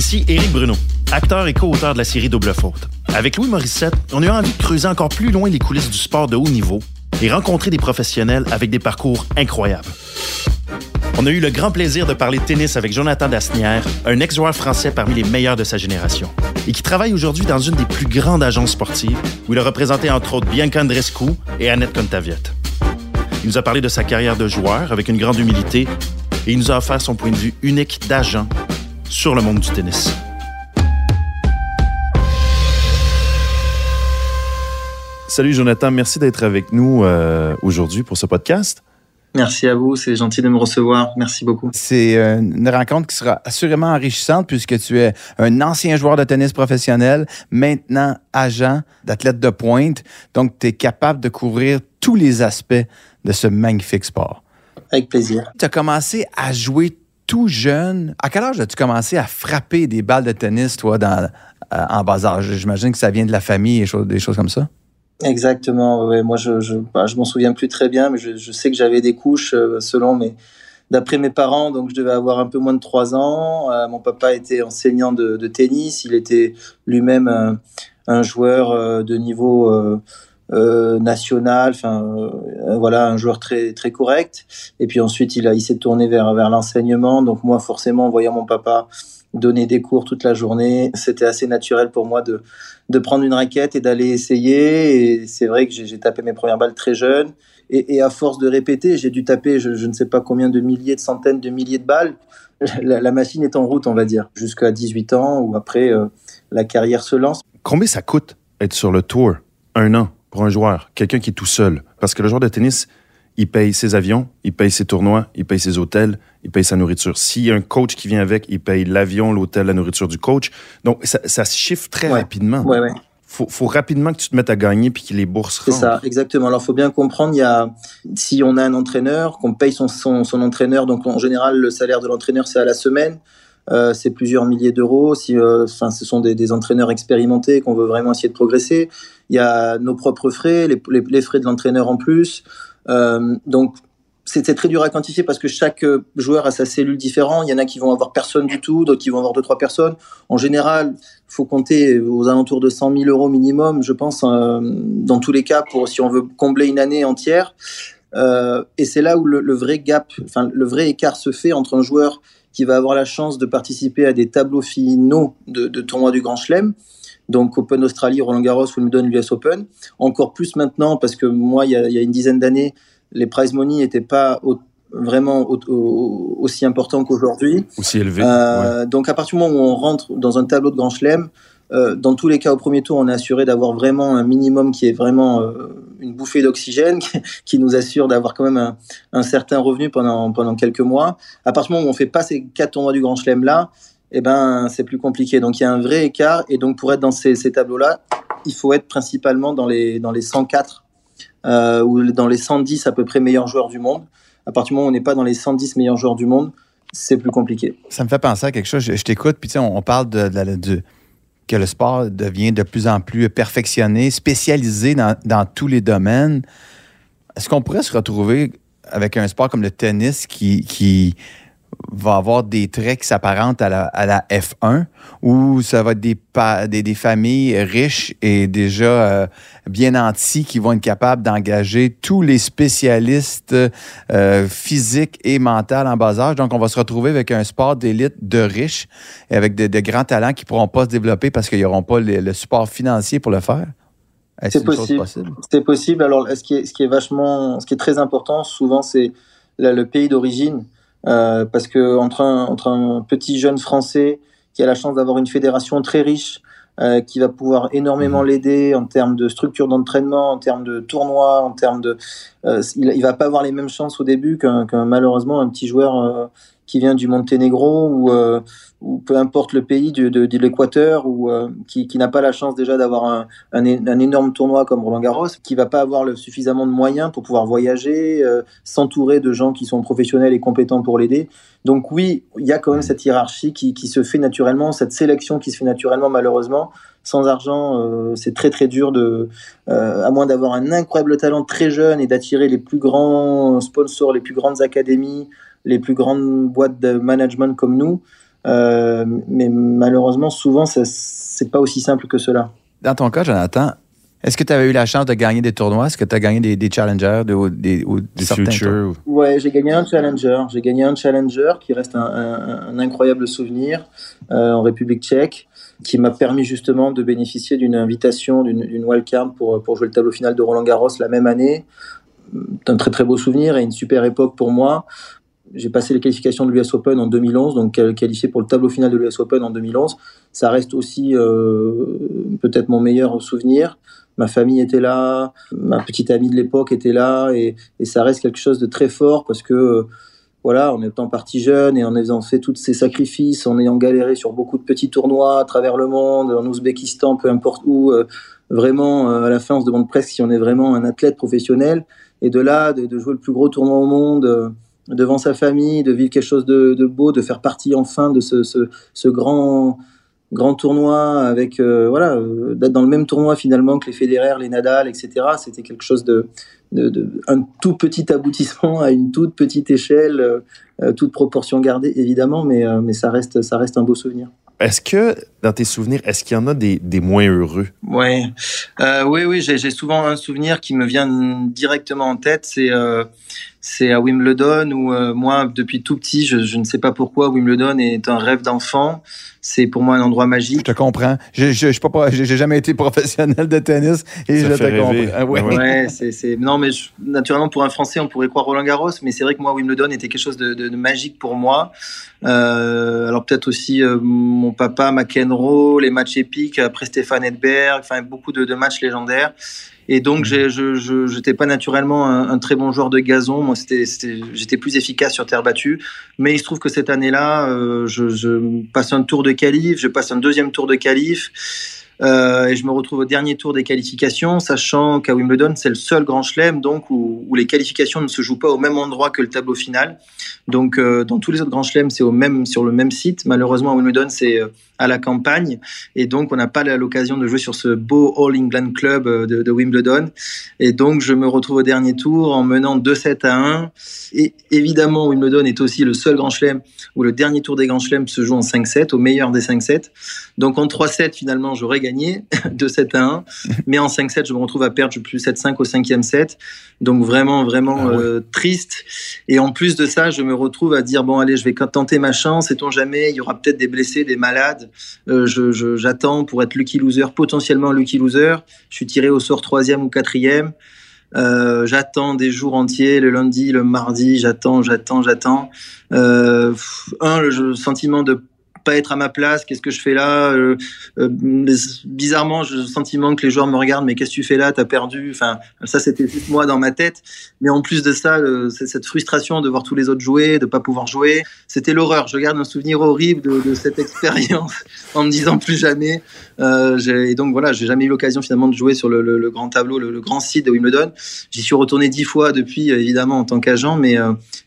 Ici Éric Bruno, acteur et co-auteur de la série Double Faute. Avec Louis Morissette, on a eu envie de creuser encore plus loin les coulisses du sport de haut niveau et rencontrer des professionnels avec des parcours incroyables. On a eu le grand plaisir de parler de tennis avec Jonathan Dasnière, un ex-joueur français parmi les meilleurs de sa génération, et qui travaille aujourd'hui dans une des plus grandes agences sportives, où il a représenté entre autres Bianca Andrescu et Annette Contaviette. Il nous a parlé de sa carrière de joueur avec une grande humilité, et il nous a offert son point de vue unique d'agent sur le monde du tennis. Salut Jonathan, merci d'être avec nous euh, aujourd'hui pour ce podcast. Merci à vous, c'est gentil de me recevoir. Merci beaucoup. C'est euh, une rencontre qui sera assurément enrichissante puisque tu es un ancien joueur de tennis professionnel, maintenant agent d'athlète de pointe. Donc, tu es capable de couvrir tous les aspects de ce magnifique sport. Avec plaisir. Tu as commencé à jouer tout jeune. À quel âge as-tu commencé à frapper des balles de tennis, toi, dans, euh, en bas âge? J'imagine que ça vient de la famille et des choses comme ça. Exactement. Ouais. Moi, je je, bah, je m'en souviens plus très bien, mais je, sais que j'avais des couches euh, selon mes d'après mes parents. Donc, je devais avoir un peu moins de trois ans. Euh, mon papa était enseignant de, tennis. Il était lui-même un, joueur de niveau national. Enfin, voilà, un joueur très très correct. Et puis ensuite, il a il s'est tourné vers vers l'enseignement. Donc moi, forcément, en voyant mon papa donner des cours toute la journée. C'était assez naturel pour moi de, de prendre une raquette et d'aller essayer. Et c'est vrai que j'ai tapé mes premières balles très jeune. Et, et à force de répéter, j'ai dû taper je, ne sais pas combien de milliers, de centaines de milliers de balles. La, la machine est en route, on va dire, jusqu'à 18 ans ou après euh, la carrière se lance. Combien ça coûte être sur le tour? Un an? Pour un joueur, quelqu'un qui est tout seul? Parce que le joueur de tennis, il paye ses avions, il paye ses tournois, il paye ses hôtels, il paye sa nourriture. S'il y a un coach qui vient avec, il paye l'avion, l'hôtel, la nourriture du coach. Donc, ça, ça se chiffre très ouais. rapidement. Ouais, ouais. Faut, faut rapidement que tu te mettes à gagner puis que les bourses C'est ça, exactement. Alors, faut bien comprendre, il y a, si on a un entraîneur, qu'on paye son, son, son entraîneur, donc en général, le salaire de l'entraîneur, c'est à la semaine. Euh, c'est plusieurs milliers d'euros. Si, euh, enfin, ce sont des, entraîneurs expérimentés qu'on veut vraiment essayer de progresser. Il y a nos propres frais, les, frais de l'entraîneur en plus. Euh, donc, c'est très dur à quantifier parce que chaque joueur a sa cellule différente. Il y en a qui vont avoir personne du tout, d'autres qui vont avoir deux trois personnes. En général, faut compter aux alentours de 100 000 euros minimum, je pense, dans tous les cas, pour si on veut combler une année entière. Et c'est là où le, le, vrai gap, enfin le vrai écart se fait entre un joueur qui va avoir la chance de participer à des tableaux finaux de, de tournois du Grand Chelem, donc Open Australie, Roland Garros, Wimbledon, l'US Open. Encore plus maintenant parce que moi, il y a, il y a une dizaine d'années, les prize money n'étaient pas au, vraiment au, au, aussi importants qu'aujourd'hui. Aussi élevés. Euh, ouais. Donc à partir du moment où on rentre dans un tableau de Grand Chelem, euh, dans tous les cas, au premier tour, on est assuré d'avoir vraiment un minimum qui est vraiment euh, une bouffée d'oxygène, qui nous assure d'avoir quand même un, certain revenu pendant, pendant quelques mois. À partir du moment où on fait pas ces quatre tournois du Grand Chelem là, eh ben c'est plus compliqué. Donc il y a un vrai écart et donc pour être dans ces, tableaux-là, il faut être principalement dans les dans les 104 euh, ou dans les 110 à peu près meilleurs joueurs du monde. À partir du moment où on n'est pas dans les 110 meilleurs joueurs du monde, c'est plus compliqué. Ça me fait penser à quelque chose. Je, t'écoute, puis tu on, on parle de, que le sport devient de plus en plus perfectionné, spécialisé dans, tous les domaines. Est-ce qu'on pourrait se retrouver avec un sport comme le tennis qui va avoir des traits qui s'apparentent à la, à la F1, où ça va être des, des, des familles riches et déjà euh, bien nantis qui vont être capables d'engager tous les spécialistes euh, physiques et mentaux en bas âge. Donc, on va se retrouver avec un sport d'élite de riches et avec de, de, grands talents qui ne pourront pas se développer parce qu'ils n'auront pas le, le, support financier pour le faire. C'est possible. C'est possible. Alors, ce qui, est, ce qui est vachement, ce qui est très important, souvent, c'est le pays d'origine. Euh, parce que entre un, entre un petit jeune français qui a la chance d'avoir une fédération très riche, euh, qui va pouvoir énormément l'aider en termes de structure d'entraînement, en termes de tournois, en termes de, euh, il, il va pas avoir les mêmes chances au début qu'un qu malheureusement un petit joueur euh, qui vient du Monténégro ou, euh, ou peu importe le pays de, de, l'Équateur ou euh, qui, n'a pas la chance déjà d'avoir un, un, énorme tournoi comme Roland Garros, qui va pas avoir le, suffisamment de moyens pour pouvoir voyager, euh, s'entourer de gens qui sont professionnels et compétents pour l'aider. Donc oui, il y a quand même cette hiérarchie qui, qui, se fait naturellement, cette sélection qui se fait naturellement malheureusement. Sans argent, c'est très très dur de, à moins d'avoir un incroyable talent très jeune et d'attirer les plus grands sponsors, les plus grandes académies, les plus grandes boîtes de management comme nous, mais malheureusement, souvent, c'est pas aussi simple que cela. Dans ton cas, Jonathan, est-ce que tu avais eu la chance de gagner des tournois? Est-ce que tu as gagné des, challengers de, des, ou des, certains Ouais, j'ai gagné un challenger. J'ai gagné un challenger qui reste un, incroyable souvenir euh, en République tchèque, qui m'a permis justement de bénéficier d'une invitation, d'une wildcard pour, pour jouer le tableau final de Roland Garros la même année. C'est un très très beau souvenir et une super époque pour moi. J'ai passé les qualifications de l'US Open en 2011, donc qualifié pour le tableau final de l'US Open en 2011. Ça reste aussi euh, peut-être mon meilleur souvenir ma famille était là, ma petite amie de l'époque était là, et, ça reste quelque chose de très fort parce que, euh, voilà, en étant parti jeune et en ayant fait tous ces sacrifices, en ayant galéré sur beaucoup de petits tournois à travers le monde, en Ouzbékistan, peu importe où, euh, vraiment, euh, à la fin, on se demande presque si on est vraiment un athlète professionnel. Et de là, de, jouer le plus gros tournoi au monde, devant sa famille, de vivre quelque chose de, beau, de faire partie enfin de ce, ce grand grand tournoi avec euh, voilà euh, d'être dans le même tournoi finalement que les Federer, les Nadal, etc. C'était quelque chose de, de, un tout petit aboutissement à une toute petite échelle, euh, toute proportion gardée évidemment, mais mais ça reste ça reste un beau souvenir. Est-ce que, dans tes souvenirs, est-ce qu'il y en a des, des moins heureux? Ouais. oui, oui, j'ai souvent un souvenir qui me vient directement en tête. C'est c'est à Wimbledon où moi, depuis tout petit, je, je, ne sais pas pourquoi, Wimbledon est un rêve d'enfant c'est pour moi un endroit magique. Je te comprends. Je j'ai jamais été professionnel de tennis et je te comprends. Ah ouais, c'est non mais naturellement pour un Français on pourrait croire Roland Garros, mais c'est vrai que moi Wimbledon était quelque chose de, magique pour moi. Euh, alors peut-être aussi euh, mon papa McEnroe, les matchs épiques après Stéphane Edberg, enfin beaucoup de, de matchs légendaires. Et donc, mhm. je n'étais pas naturellement un, très bon joueur de gazon. Moi, j'étais plus efficace sur terre battue. Mais il se trouve que cette année-là, euh, je, je, passe un tour de qualif, je passe un deuxième tour de qualif. Euh, et je me retrouve au dernier tour des qualifications, sachant qu'à Wimbledon, c'est le seul grand chelem donc où, où, les qualifications ne se jouent pas au même endroit que le tableau final. Donc, euh, dans tous les autres grands chelems, c'est au même sur le même site. Malheureusement, à Wimbledon, c'est à la campagne, et donc on n'a pas l'occasion de jouer sur ce beau All England Club euh, de, de, Wimbledon. Et donc, je me retrouve au dernier tour en menant 2-7 à 1. Et évidemment, Wimbledon est aussi le seul grand chelem où le dernier tour des grands chelems se joue en 5-7, au meilleur des 5-7. Donc, en 3-7, finalement, j'aurais gagné 2-7 à 1, mais en 5-7, je me retrouve à perdre plus 7-5 au cinquième set. Donc, vraiment, vraiment ah triste. Et en plus de ça, je me retrouve à dire bon allez, je vais tenter ma chance. Sait-on jamais, il y aura peut-être des blessés, des malades. Euh, j'attends pour être lucky loser, potentiellement lucky loser. Je suis tiré au sort troisième ou quatrième. Euh, j'attends des jours entiers, le lundi, le mardi, j'attends, j'attends, j'attends. Euh, un, le sentiment de pas être à ma place, qu'est-ce que je fais là euh, euh, Bizarrement, j'ai le sentiment que les joueurs me regardent, mais qu'est-ce que tu fais là T'as perdu. Enfin, ça c'était moi dans ma tête. Mais en plus de ça, cette frustration de voir tous les autres jouer, de pas pouvoir jouer, c'était l'horreur. Je garde un souvenir horrible de, cette expérience en me disant plus jamais. Euh, et donc voilà, j'ai jamais eu l'occasion finalement de jouer sur le, grand tableau, le, grand site de Wimbledon. J'y suis retourné dix fois depuis, évidemment en tant qu'agent, mais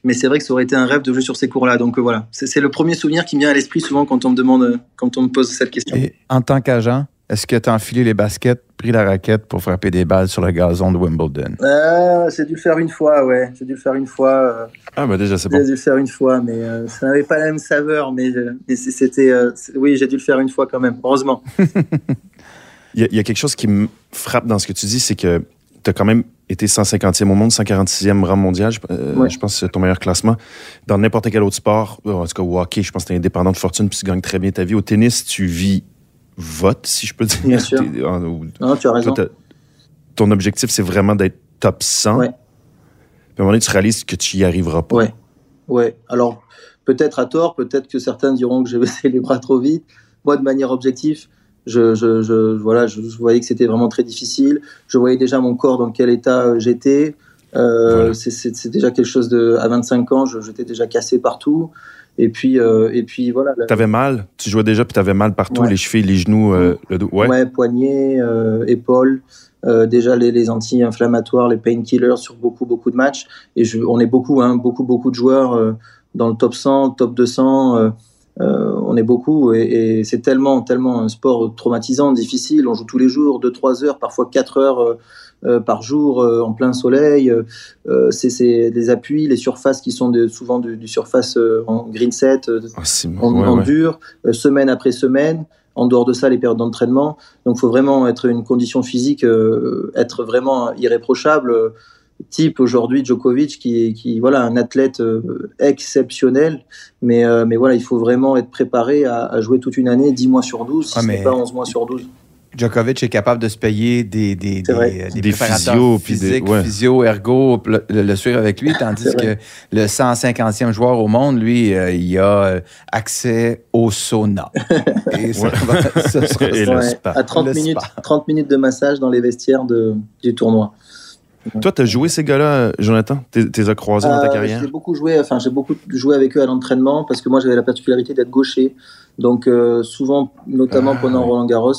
mais c'est vrai que ça aurait été un rêve de jouer sur ces cours-là. Donc voilà, c'est le premier souvenir qui me vient à l'esprit souvent quand on me demande, quand on me pose cette question. Et en tant qu'agent, est-ce que tu as enfilé les baskets, pris la raquette pour frapper des balles sur le gazon de Wimbledon? Euh, j'ai dû le faire une fois, ouais. J'ai dû le faire une fois. Euh. ah, bah déjà, c'est bon. J'ai dû le faire une fois, mais euh, ça n'avait pas la même saveur. Mais, c'était. oui, j'ai dû le faire une fois quand même, heureusement. Il y, a quelque chose qui me frappe dans ce que tu dis, c'est que tu as quand même été 150e au monde, 146e rang mondial, je, euh, je pense que c'est ton meilleur classement. Dans n'importe quel autre sport, en tout cas au hockey, je pense que tu es indépendant de fortune puis tu gagnes très bien ta vie. Au tennis, tu vis vote, si je peux dire. Bien sûr. non, tu as raison. ton objectif, c'est vraiment d'être top 100. Ouais. Puis à un moment donné, tu réalises que tu y arriveras pas. Ouais. Ouais. Alors, peut-être à tort, peut-être que certains diront que j'ai baissé les bras trop vite. Moi, de manière objective, je, je, je, voilà, je, voyais que c'était vraiment très difficile. Je voyais déjà mon corps dans quel état euh, j'étais. Euh, C'est déjà quelque chose de. À 25 ans, j'étais déjà cassé partout. Et puis, euh, et puis voilà. T'avais mal? Tu jouais déjà, puis t'avais mal partout, les chevilles, les genoux, euh, le dos. Ouais. ouais poignets, euh, épaules. Euh, déjà les, les anti-inflammatoires, les painkillers sur beaucoup beaucoup de matchs. Et je, on est beaucoup, hein, beaucoup beaucoup de joueurs dans le top 100, top 200 on est beaucoup et, c'est tellement, tellement un sport traumatisant, difficile. On joue tous les jours, 2-3 heures, parfois 4 heures par jour en plein soleil. c'est des appuis, les surfaces qui sont souvent du, surface en green set, ah, en, dur, semaine après semaine en dehors de ça, les périodes d'entraînement. Donc, il faut vraiment être une condition physique, euh, être vraiment irréprochable. Type aujourd'hui Djokovic, qui est qui, voilà, un athlète euh, exceptionnel. Mais, euh, mais voilà, il faut vraiment être préparé à, jouer toute une année, 10 mois sur 12, si ah, mais... pas 11 mois sur 12. Djokovic est capable de se payer des, des, des, des, physio, physiques, physio, ergo, le, suivre avec lui, tandis que le 150e joueur au monde, lui, euh, il a euh, accès au sauna. Et, ça, À 30 minutes, 30 minutes de massage dans les vestiaires de, du tournoi. Toi, tu as joué ces gars-là, Jonathan? Tu les as croisés dans ta euh, carrière? J'ai beaucoup joué, enfin, j'ai beaucoup joué avec eux à l'entraînement parce que moi, j'avais la particularité d'être gaucher. Donc, souvent, notamment ah, pendant Roland Garros,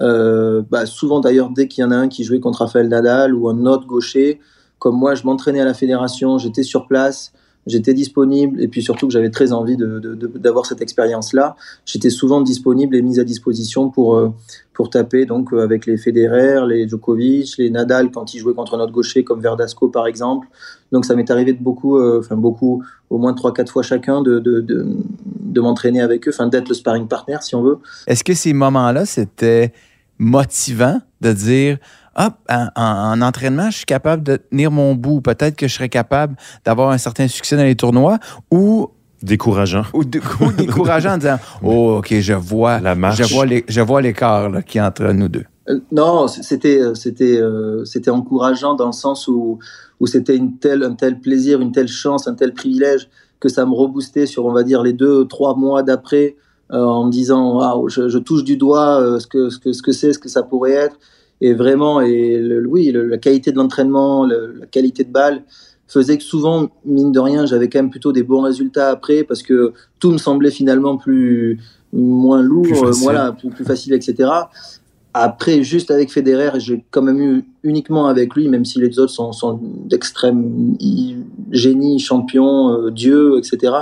euh, bah, souvent d'ailleurs, dès qu'il y en a un qui jouait contre Rafael Nadal ou un autre gaucher, comme moi, je m'entraînais à la fédération, j'étais sur place, j'étais disponible, et puis surtout que j'avais très envie d'avoir cette expérience-là. J'étais souvent disponible et mise à disposition pour, euh, pour taper donc euh, avec les Federer, les Djokovic, les Nadal quand ils jouaient contre un autre gaucher comme Verdasco par exemple. Donc ça m'est arrivé de beaucoup, enfin beaucoup, au moins 3-4 fois chacun, de, de m'entraîner avec eux, enfin d'être le sparring partner si on veut. Est-ce que ces moments-là, c'était motivant de dire ah, en, entraînement, je suis capable de tenir mon bout. Peut-être que je serais capable d'avoir un certain succès dans les tournois ou décourageant ou, décourageant en disant oh ok je vois la marche. je vois les, je vois l'écart qui est entre nous deux euh, non c'était euh, c'était euh, c'était encourageant dans le sens où où c'était une telle un tel plaisir une telle chance un tel privilège que ça me reboostait sur on va dire les deux trois mois d'après euh, en me disant waouh, je, touche du doigt euh, ce que ce que ce que c'est, ce que ça pourrait être. Et vraiment, et oui, la qualité de l'entraînement, la qualité de balle faisait que souvent, mine de rien, j'avais quand même plutôt des bons résultats après parce que tout me semblait finalement plus moins lourd, voilà, plus, plus facile, etc. Après, juste avec Federer, j'ai quand même eu uniquement avec lui, même si les autres sont, sont d'extrême génie, champion, euh, dieu, etc.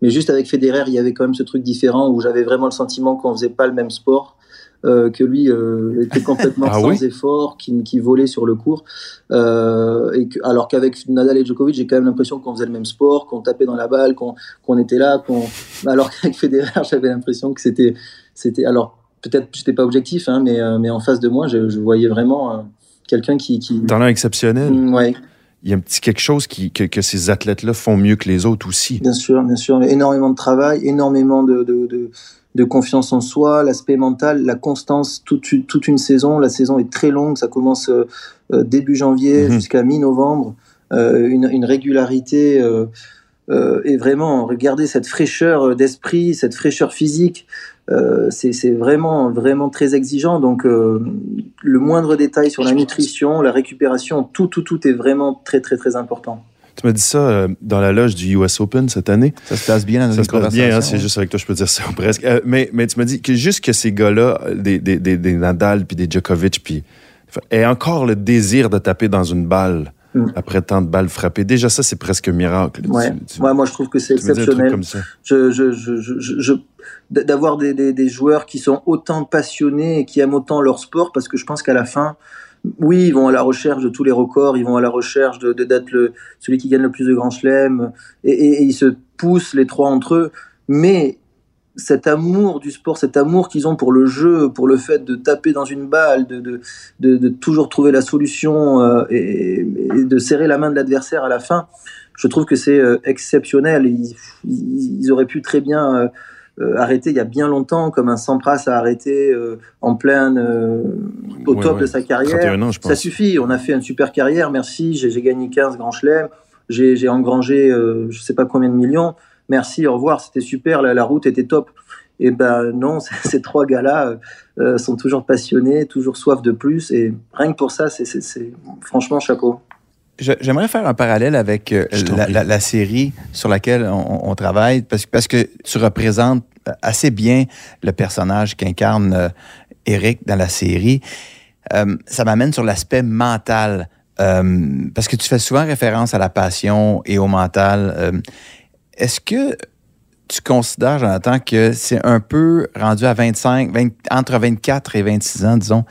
Mais juste avec Federer, il y avait quand même ce truc différent où j'avais vraiment le sentiment qu'on faisait pas le même sport. Euh, que lui euh, était complètement ah sans effort, qui, qui, volait sur le cours. Euh, et que, alors qu'avec Nadal et Djokovic, j'ai quand même l'impression qu'on faisait le même sport, qu'on tapait dans la balle, qu'on qu'on était là. qu'on alors qu'avec Federer, j'avais l'impression que c'était, c'était. Alors peut-être j'étais pas objectif, hein, mais, mais en face de moi, je, voyais vraiment quelqu'un qui, qui... Talent exceptionnel. Mm, ouais. Il y a un petit quelque chose qui, que, que ces athlètes-là font mieux que les autres aussi. Bien sûr, bien sûr. Énormément de travail, énormément de, de, de, de confiance en soi, l'aspect mental, la constance, toute, toute une saison. La saison est très longue, ça commence euh, début janvier mhm. jusqu'à mi-novembre. une, une, régularité et vraiment regarder cette fraîcheur d'esprit, cette fraîcheur physique, euh, c'est vraiment, vraiment très exigeant. Donc, euh, le moindre détail sur la nutrition, la récupération, tout, tout, tout est vraiment très, très, très important. Tu m'as dit ça euh, dans la loge du US Open cette année. Ça se passe bien dans Ça se passe bien, hein, c'est juste avec toi je peux dire ça presque. mais, mais tu m'as dit que juste que ces gars-là, des, des, des, Nadal puis des Djokovic, puis aient encore le désir de taper dans une balle mm. après tant de balles frappées. Déjà ça, c'est presque un miracle. Ouais. moi je trouve que c'est exceptionnel. Comme ça. Je, je, je, je d'avoir des, des, des, joueurs qui sont autant passionnés et qui aiment autant leur sport, parce que je pense qu'à la fin, oui, ils vont à la recherche de tous les records, ils vont à la recherche de d'être le celui qui gagne le plus de grands chelems, et, ils se poussent les trois entre eux. Mais cet amour du sport, cet amour qu'ils ont pour le jeu, pour le fait de taper dans une balle, de, de, de, toujours trouver la solution euh, et, de serrer la main de l'adversaire à la fin, je trouve que c'est euh, exceptionnel. Ils, auraient pu très bien euh, arrêté il y a bien longtemps, comme un Sampras a arrêté euh, en pleine euh, au top de sa carrière. Ça suffit, on a fait une super carrière, merci, j'ai gagné 15 grands chelems, j'ai engrangé je sais pas combien de millions, merci, au revoir, c'était super, la, la, route était top. Et ben non, ces trois gars-là sont toujours passionnés, toujours soif de plus, et rien que pour ça, c'est franchement chapeau. J'aimerais faire un parallèle avec euh, la, série sur laquelle on, travaille, parce, parce, que tu représentes assez bien le personnage qu'incarne euh, Eric dans la série. Euh, ça m'amène sur l'aspect mental, parce que tu fais souvent référence à la passion et au mental. Est-ce que tu considères, Jonathan, que c'est un peu rendu à 25, entre 24 et 26 ans, disons,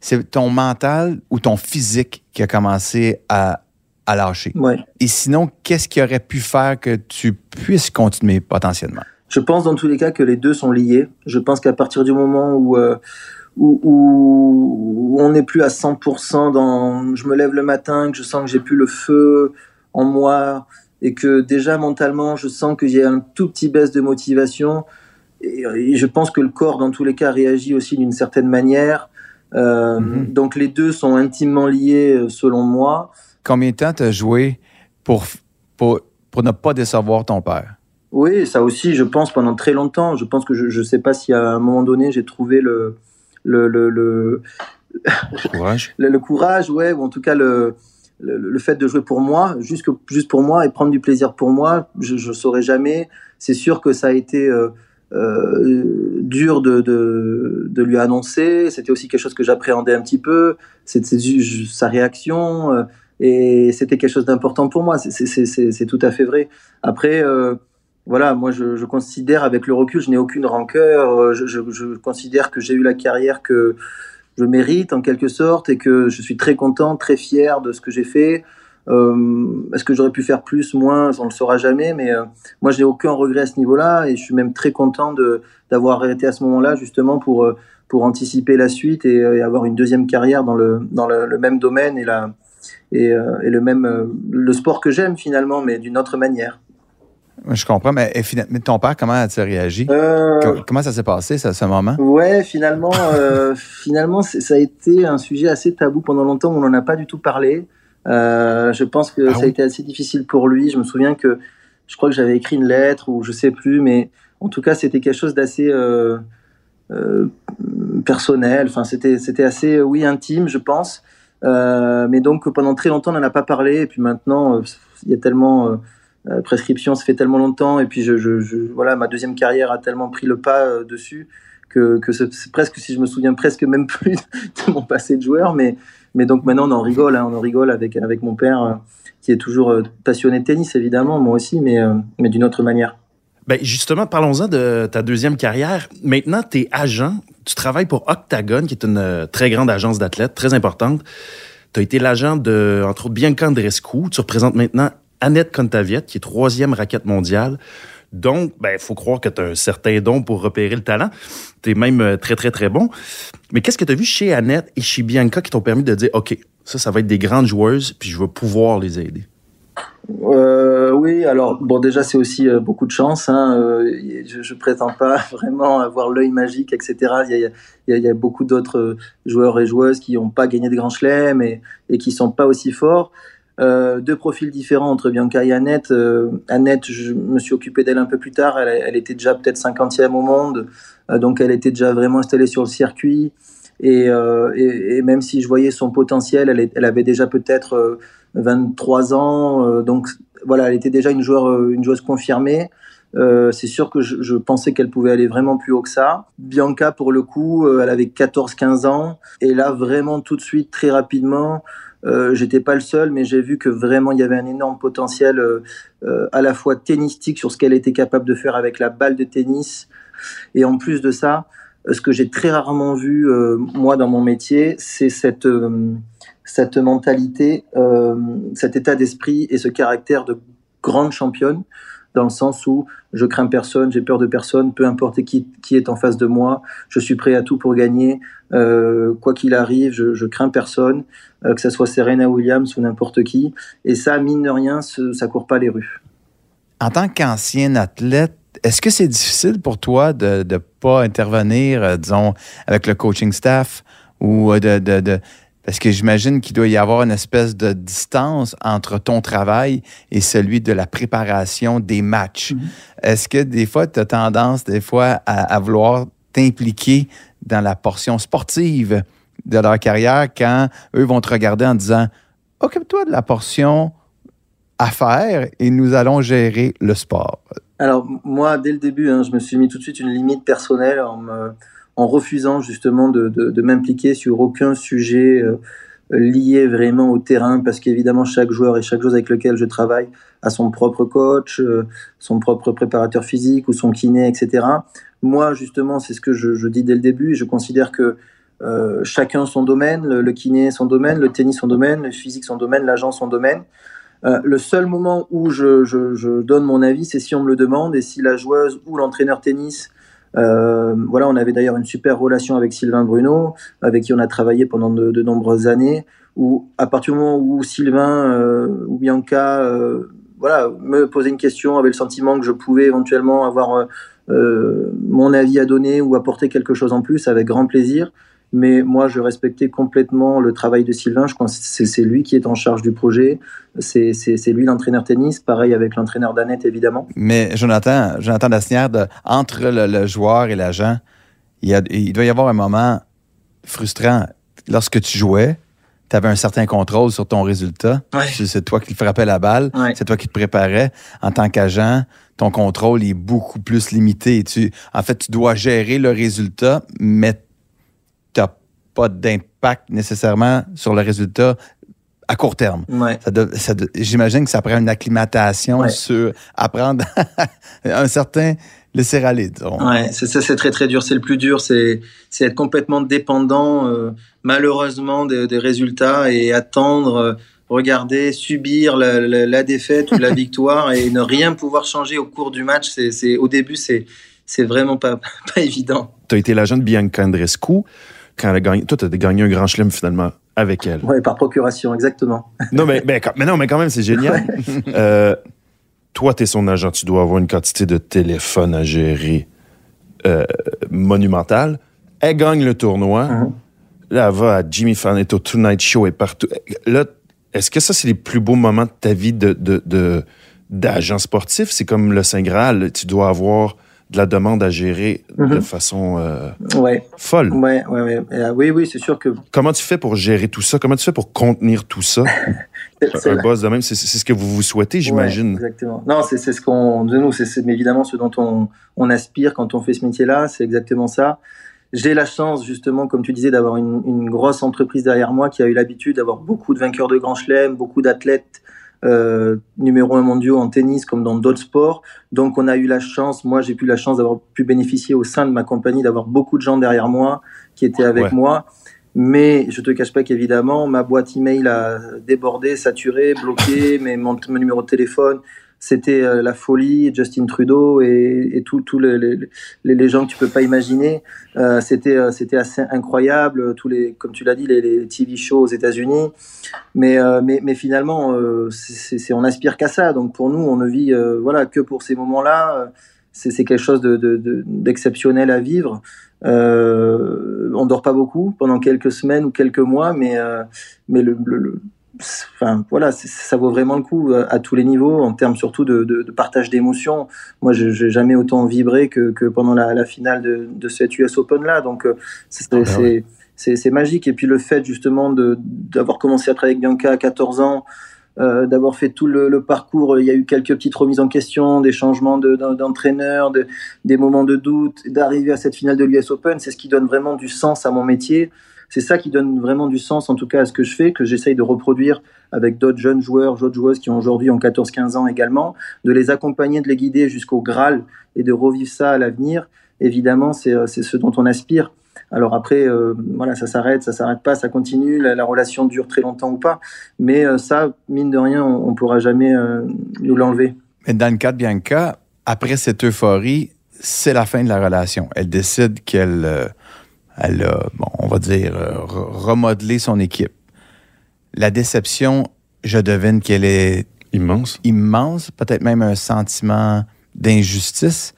c'est ton mental ou ton physique qui a commencé à, à lâcher? Et sinon, qu'est-ce qui aurait pu faire que tu puisses continuer potentiellement? Je pense dans tous les cas que les deux sont liés. Je pense qu'à partir du moment où, euh, où, où, on n'est plus à 100% dans... Je me lève le matin, que je sens que j'ai plus le feu en moi, et que déjà mentalement, je sens que j'ai un tout petit baisse de motivation. Et, je pense que le corps, dans tous les cas, réagit aussi d'une certaine manière. Euh, mhm. Donc les deux sont intimement liés, euh, selon moi. Combien de temps tu as joué pour, pour, pour ne pas décevoir ton père? Oui, ça aussi, je pense, pendant très longtemps. Je pense que je ne sais pas si à un moment donné, j'ai trouvé le, le, le, le, courage. le, courage, ouais, ou en tout cas le, le, fait de jouer pour moi, juste, juste pour moi et prendre du plaisir pour moi, je ne saurais jamais. C'est sûr que ça a été euh, euh, dur de, de, de, lui annoncer. C'était aussi quelque chose que j'appréhendais un petit peu. C'était sa réaction. Euh, et c'était quelque chose d'important pour moi. C'est tout à fait vrai. Après, voilà, moi je, considère avec le recul, je n'ai aucune rancœur. Je, je, considère que j'ai eu la carrière que je mérite en quelque sorte et que je suis très content, très fier de ce que j'ai fait. Euh, Est-ce que j'aurais pu faire plus, moins? On ne le saura jamais, mais euh, moi je n'ai aucun regret à ce niveau-là et je suis même très content d'avoir arrêté à ce moment-là justement pour, euh, anticiper la suite et, euh, avoir une deuxième carrière dans le, dans le, le même domaine et, la, et, euh, et le même le sport que j'aime finalement, mais d'une autre manière. Je comprends, mais, mais ton père, comment a-t-il réagi? Euh, comment ça s'est passé, ça, ce moment? Ouais, finalement, euh, finalement, ça a été un sujet assez tabou pendant longtemps, on n'en a pas du tout parlé. Euh, je pense que ah ça a été assez difficile pour lui. Je me souviens que je crois que j'avais écrit une lettre ou je sais plus, mais en tout cas, c'était quelque chose d'assez personnel. Enfin, c'était, c'était assez, oui, intime, je pense. Mais donc, pendant très longtemps, on n'en a pas parlé. Et puis maintenant, il y a tellement euh, prescription, ça fait tellement longtemps, et puis je, je, je, voilà, ma deuxième carrière a tellement pris le pas euh, dessus que, que c'est presque, si je me souviens presque même plus de mon passé de joueur, mais, mais donc maintenant on en rigole, hein, on en rigole avec, avec mon père, euh, qui est toujours passionné de tennis évidemment, moi aussi, mais, mais d'une autre manière. Ben justement, parlons-en de ta deuxième carrière. Maintenant, tu es agent, tu travailles pour Octagon, qui est une très grande agence d'athlètes, très importante. Tu as été l'agent de, entre autres, Bianca Andrescu. Tu représentes maintenant Annette Contaviette, qui est troisième raquette mondiale. Donc, il ben, faut croire que tu as un certain don pour repérer le talent. Tu es même euh, très, très, très bon. Mais qu'est-ce que tu as vu chez Annette et chez Bianca qui t'ont permis de dire, OK, ça, ça va être des grandes joueuses, puis je vais pouvoir les aider? Euh, oui, alors bon, déjà c'est aussi euh, beaucoup de chance. Hein, je, ne prétends pas vraiment avoir l'œil magique, etc. Il y a, beaucoup d'autres joueurs et joueuses qui n'ont pas gagné de grands chelems et, et qui sont pas aussi forts. Euh, deux profils différents entre Bianca et Annette. Euh, Annette, je me suis occupé d'elle un peu plus tard. Elle, était déjà peut-être 50e au monde, euh, donc elle était déjà vraiment installée sur le circuit. Et, même si je voyais son potentiel, elle avait déjà peut-être 23 ans. donc voilà, elle était déjà une, une joueuse confirmée. c'est sûr que je, pensais qu'elle pouvait aller vraiment plus haut que ça. Bianca, pour le coup, elle avait 14-15 ans. Et là, vraiment, tout de suite, très rapidement, euh, J'étais pas le seul, mais j'ai vu que vraiment il y avait un énorme potentiel euh, euh, à la fois tennistique sur ce qu'elle était capable de faire avec la balle de tennis, et en plus de ça, euh, ce que j'ai très rarement vu moi dans mon métier, c'est cette cette mentalité, cet état d'esprit et ce caractère de grande championne dans le sens où je crains personne, j'ai peur de personne, peu importe qui, qui est en face de moi, je suis prêt à tout pour gagner, euh, quoi qu'il arrive, je, crains personne, euh, que ce soit Serena Williams ou n'importe qui, et ça, mine de rien, ça court pas les rues. En tant qu'ancien athlète, est-ce que c'est difficile pour toi de ne pas intervenir, euh, disons, avec le coaching staff ou de, de parce que j'imagine qu'il doit y avoir une espèce de distance entre ton travail et celui de la préparation des matchs. Mhm. Est-ce que des fois, tu as tendance, des fois, à, vouloir t'impliquer dans la portion sportive de leur carrière quand eux vont te regarder en disant Occupe-toi de la portion affaires et nous allons gérer le sport? Alors, moi, dès le début, hein, je me suis mis tout de suite une limite personnelle en me en refusant justement de, m'impliquer sur aucun sujet euh, lié vraiment au terrain parce qu'évidemment chaque joueur et chaque joueur avec lequel je travaille a son propre coach, son propre préparateur physique ou son kiné, etc. Moi, justement, c'est ce que je, dis dès le début. Je considère que euh, chacun son domaine, le, kiné son domaine, le tennis son domaine, le physique son domaine, l'agent son domaine. Euh, le seul moment où je donne mon avis, c'est si on me le demande et si la joueuse ou l'entraîneur tennis euh, voilà, on avait d'ailleurs une super relation avec Sylvain Bruno, avec qui on a travaillé pendant de, de nombreuses années. Où à partir du moment où Sylvain euh, ou Bianca, euh, voilà, me posait une question, avait le sentiment que je pouvais éventuellement avoir euh, mon avis à donner ou apporter quelque chose en plus, avec grand plaisir. Mais moi, je respectais complètement le travail de Sylvain. Je pense que c'est lui qui est en charge du projet. C'est lui l'entraîneur tennis. Pareil avec l'entraîneur d'Annette, évidemment. Mais Jonathan, Jonathan Dassnière, entre le, joueur et l'agent, il, il, doit y avoir un moment frustrant. Lorsque tu jouais, tu avais un certain contrôle sur ton résultat. C'est toi qui frappais la balle. C'est toi qui te préparais. En tant qu'agent, ton contrôle est beaucoup plus limité. Tu, en fait, tu dois gérer le résultat, mais tu n'as pas d'impact nécessairement sur le résultat à court terme. J'imagine que ça prend une acclimatation sur apprendre un certain laisser aller. Ouais, ça, c'est très très dur. C'est le plus dur, c'est être complètement dépendant, euh, malheureusement, des, résultats et attendre, euh, regarder, subir la, défaite ou la victoire et ne rien pouvoir changer au cours du match. C'est au début, c'est c'est vraiment pas pas évident. Tu as été l'agent de Bianca Andrescu quand elle a gagné. Toi, tu as gagné un grand chelem finalement avec elle. Oui, par procuration, exactement. Non, mais, mais, mais non, mais quand même, c'est génial. euh, toi, tu es son agent, tu dois avoir une quantité de téléphones à gérer euh, monumentale. Elle gagne le tournoi. Uh-huh. Là, elle va à Jimmy au Tonight Show et partout. Là, est-ce que ça, c'est les plus beaux moments de ta vie de, d'agent sportif? C'est comme le Saint Graal. Tu dois avoir de la demande à gérer de mm-hmm. façon euh, ouais. folle. Ouais, ouais, ouais. Euh, oui, oui, c'est sûr que. Comment tu fais pour gérer tout ça? Comment tu fais pour contenir tout ça? un boss de même, c'est ce que vous vous souhaitez, j'imagine. exactement. Non, c'est ce qu'on. De nous, c'est évidemment ce dont on, on, aspire quand on fait ce métier-là. C'est exactement ça. J'ai la chance, justement, comme tu disais, d'avoir une, une, grosse entreprise derrière moi qui a eu l'habitude d'avoir beaucoup de vainqueurs de Grand Chelem, beaucoup d'athlètes euh, numéro un mondiaux en tennis comme dans d'autres sports. Donc on a eu la chance, moi j'ai pu la chance d'avoir pu bénéficier au sein de ma compagnie d'avoir beaucoup de gens derrière moi qui étaient avec moi. Mais je te cache pas qu'évidemment ma boîte email a débordé, saturé, bloqué, mais mon, mon numéro de téléphone, c'était euh, la folie, Justin Trudeau et, et tous les, les, les, gens que tu peux pas imaginer. Euh, c'était euh, c'était assez incroyable, tous les, comme tu l'as dit, les, les, TV shows aux États-Unis. Mais, euh, mais, mais finalement, c'est, on aspire qu'à ça. Donc pour nous, on ne vit voilà que pour ces moments-là. C'est, quelque chose de, de, d'exceptionnel à vivre. Euh, on dort pas beaucoup pendant quelques semaines ou quelques mois, mais mais le, le enfin voilà, ça vaut vraiment le coup euh, à, tous les niveaux en termes surtout de, de, partage d'émotions. Moi, je n'ai jamais autant vibré que, que pendant la, la, finale de, de cette US Open là. Donc euh, ah ben c'est magique. Et puis le fait justement d'avoir commencé à travailler avec Bianca à 14 ans. Euh, d'avoir fait tout le, le, parcours, il y a eu quelques petites remises en question, des changements d'entraîneur, de, des moments de doute, d'arriver à cette finale de l'US Open, c'est ce qui donne vraiment du sens à mon métier c'est ça qui donne vraiment du sens, en tout cas, à ce que je fais, que j'essaye de reproduire avec d'autres jeunes joueurs, d'autres joueuses qui ont aujourd'hui en 14-15 ans également, de les accompagner, de les guider jusqu'au Graal et de revivre ça à l'avenir. Évidemment, c'est euh, ce dont on aspire. Alors après, euh, voilà, ça s'arrête, ça s'arrête pas, ça continue, la, relation dure très longtemps ou pas, mais euh, ça, mine de rien, on, ne pourra jamais nous l'enlever. Mais dans le cas de Bianca, après cette euphorie, c'est la fin de la relation. Elle décide qu'elle elle a, bon, on va dire, euh, remodelé son équipe. La déception, je devine qu'elle est immense. Immense, peut-être même un sentiment d'injustice.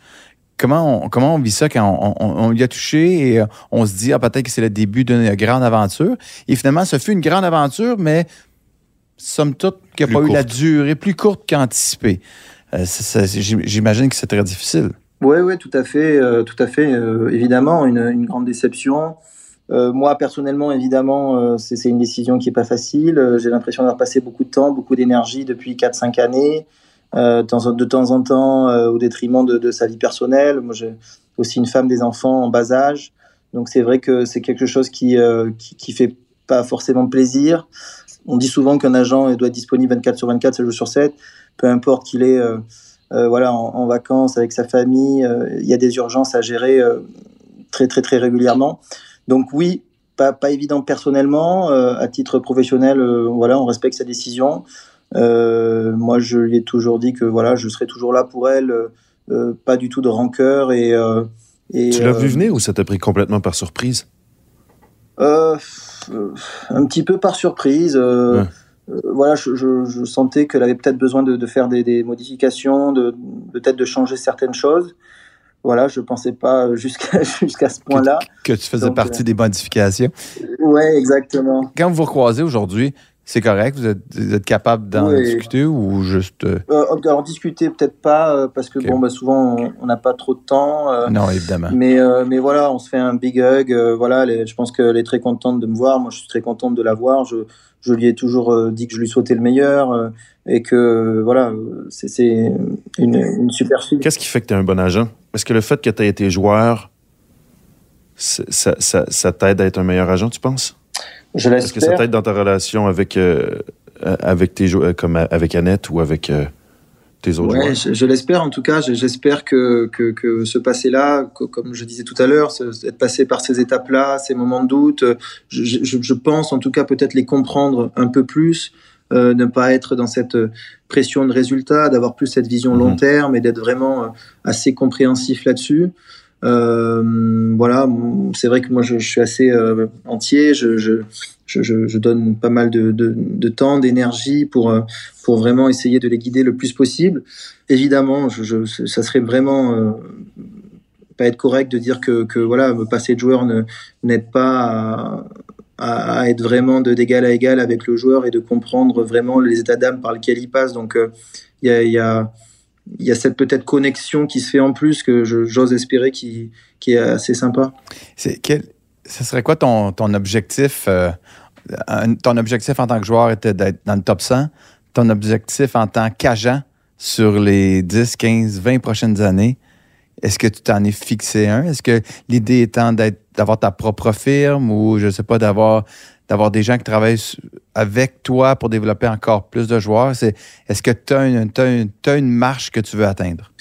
Comment on, comment on vit ça quand on, on, y a touché et euh, on se dit, ah, peut-être que c'est le début d'une grande aventure? Et finalement, ce fut une grande aventure, mais somme toute, qui n'a pas eu la durée plus courte qu'anticipée. Euh, j'imagine que c'est très difficile. Oui, oui, tout à fait, euh, tout à fait. Euh, évidemment, une, une, grande déception. Euh, moi, personnellement, évidemment, c'est une décision qui est pas facile. J'ai l'impression d'avoir passé beaucoup de temps, beaucoup d'énergie depuis 4-5 années, de temps en temps au détriment de, de, sa vie personnelle. Moi, j'ai aussi une femme, des enfants en bas âge. Donc, c'est vrai que c'est quelque chose qui, qui, qui, fait pas forcément plaisir. On dit souvent qu'un agent doit être disponible 24 sur 24, 7 jours sur 7, peu importe qu'il est voilà, en, vacances avec sa famille. Il y a des urgences à gérer très très très régulièrement. Donc oui, pas, pas évident personnellement. à titre professionnel, voilà, on respecte sa décision. moi, je lui ai toujours dit que voilà, je serai toujours là pour elle euh, pas du tout de rancœur. Et, euh, et tu l'as vu euh, venir ou ça t'a pris complètement par surprise? Un petit peu par surprise. Voilà, je, sentais qu'elle avait peut-être besoin de, faire des, modifications, de, peut-être de changer certaines choses. Voilà, je pensais pas jusqu'à jusqu'à ce point-là. Que, tu faisais partie des modifications. Ouais, exactement. Quand vous vous recroisez aujourd'hui, c'est correct? Vous êtes, capable d'en discuter ou juste. Euh? Euh, alors, discuter, peut-être pas, euh, parce que bon, bah, souvent, on n'a pas trop de temps. non, évidemment. Mais, mais voilà, on se fait un big hug. voilà, je pense qu'elle est très contente de me voir. Moi, je suis très contente de la voir. Je, je lui ai toujours dit que je lui souhaitais le meilleur et que, voilà, c'est une, une, super fille. Qu'est-ce qui fait que tu es un bon agent? Est-ce que le fait que tu aies été joueur, ça, ça, ça t'aide à être un meilleur agent, tu penses? Je Est-ce que ça t'aide dans ta relation avec, euh, avec tes euh, comme avec Annette ou avec euh, tes autres ouais, joueurs? Je, l'espère en tout cas. J'espère que, que, que, ce passé-là, comme je disais tout à l'heure, être passé par ces étapes-là, ces moments de doute, je, je pense en tout cas peut-être les comprendre un peu plus. ne pas être dans cette pression de résultat, d'avoir plus cette vision long mhm. terme et d'être vraiment assez compréhensif là-dessus. Euh, voilà, c'est vrai que moi je, suis assez euh, entier, je, donne pas mal de, temps, d'énergie pour, euh, pour vraiment essayer de les guider le plus possible. Évidemment, ça serait vraiment pas être correct de dire que, voilà, me passer de joueur n'aide pas à, être vraiment d'égal à égal avec le joueur et de comprendre vraiment les états d'âme par lesquels il passe. Donc il y a il y a cette peut-être connexion qui se fait en plus que j'ose espérer qui, est assez sympa. Ce serait quoi ton, objectif? Euh, ton objectif en tant que joueur était d'être dans le top 100. Ton objectif en tant qu'agent sur les 10, 15, 20 prochaines années, est-ce que tu t'en es fixé un? Est-ce que l'idée étant d'avoir ta propre firme ou, je ne sais pas, d'avoir d'avoir des gens qui travaillent avec toi pour développer encore plus de joueurs? C'est, est-ce que tu as une, marche que tu veux atteindre?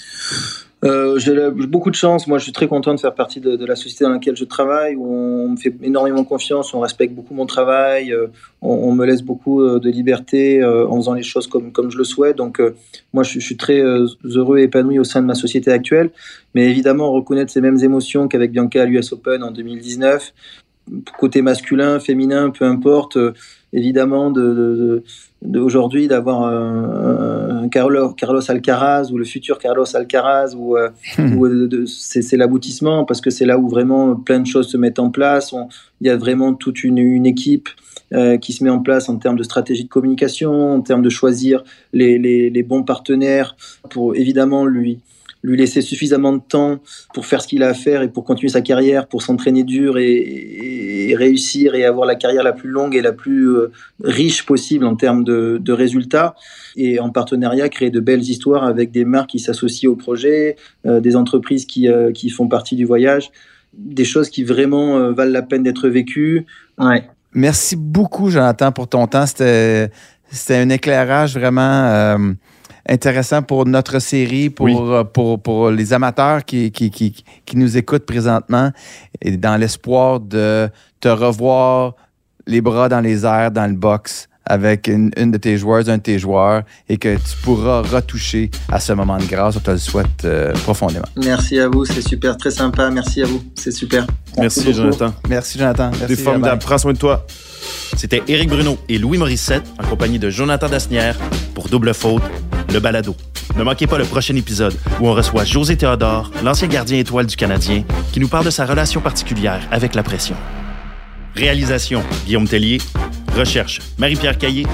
Euh, j'ai beaucoup de chance. Moi, je suis très content de faire partie de, la société dans laquelle je travaille, on me fait énormément confiance, on respecte beaucoup mon travail, euh, on, me laisse beaucoup euh, de liberté en faisant les choses comme, comme je le souhaite. Donc, moi, je, suis très heureux et épanoui au sein de ma société actuelle. Mais évidemment, reconnaître ces mêmes émotions qu'avec Bianca à l'US Open en 2019, côté masculin, féminin, peu importe, euh, évidemment, de, d'aujourd'hui d'avoir un, Carlos, Carlos, Alcaraz ou le futur Carlos Alcaraz ou, euh, hmm. c'est, l'aboutissement parce que c'est là où vraiment plein de choses se mettent en place. Il y a vraiment toute une, une équipe euh, qui se met en place en termes de stratégie de communication, en termes de choisir les, les, les bons partenaires pour évidemment lui lui laisser suffisamment de temps pour faire ce qu'il a à faire et pour continuer sa carrière, pour s'entraîner dur et, réussir et avoir la carrière la plus longue et la plus euh, riche possible en termes de, résultats. Et en partenariat, créer de belles histoires avec des marques qui s'associent au projet, euh, des entreprises qui, euh, qui font partie du voyage, des choses qui vraiment valent la peine d'être vécues. Ouais. Merci beaucoup, Jonathan, pour ton temps. C'était un éclairage vraiment intéressant pour notre série, pour, euh, pour, pour, les amateurs qui, qui, qui, qui, nous écoutent présentement. Et dans l'espoir de te revoir les bras dans les airs dans le box avec une, de tes joueuses, un de tes joueurs, et que tu pourras retoucher à ce moment de grâce. On te le souhaite euh, profondément. Merci à vous, c'est super, très sympa. Merci à vous, c'est super. Merci, Jonathan. Merci Jonathan. Merci, formidable. Prends soin de toi. C'était Éric Bruno et Louis Morissette en compagnie de Jonathan Dasnière pour Double Faute, le balado. Ne manquez pas le prochain épisode où on reçoit José Théodore, l'ancien gardien étoile du Canadien, qui nous parle de sa relation particulière avec la pression. Réalisation Guillaume Tellier. Recherche Marie-Pierre Caillé.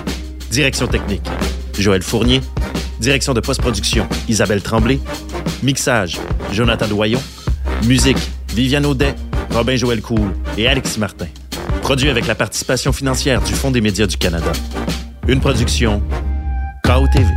Direction technique Joël Fournier. Direction de post-production Isabelle Tremblay. Mixage Jonathan Doyon. Musique Viviane Audet, Robin Joël Cool et Alexis Martin. Produit avec la participation financière du Fonds des médias du Canada. Une production KO TV.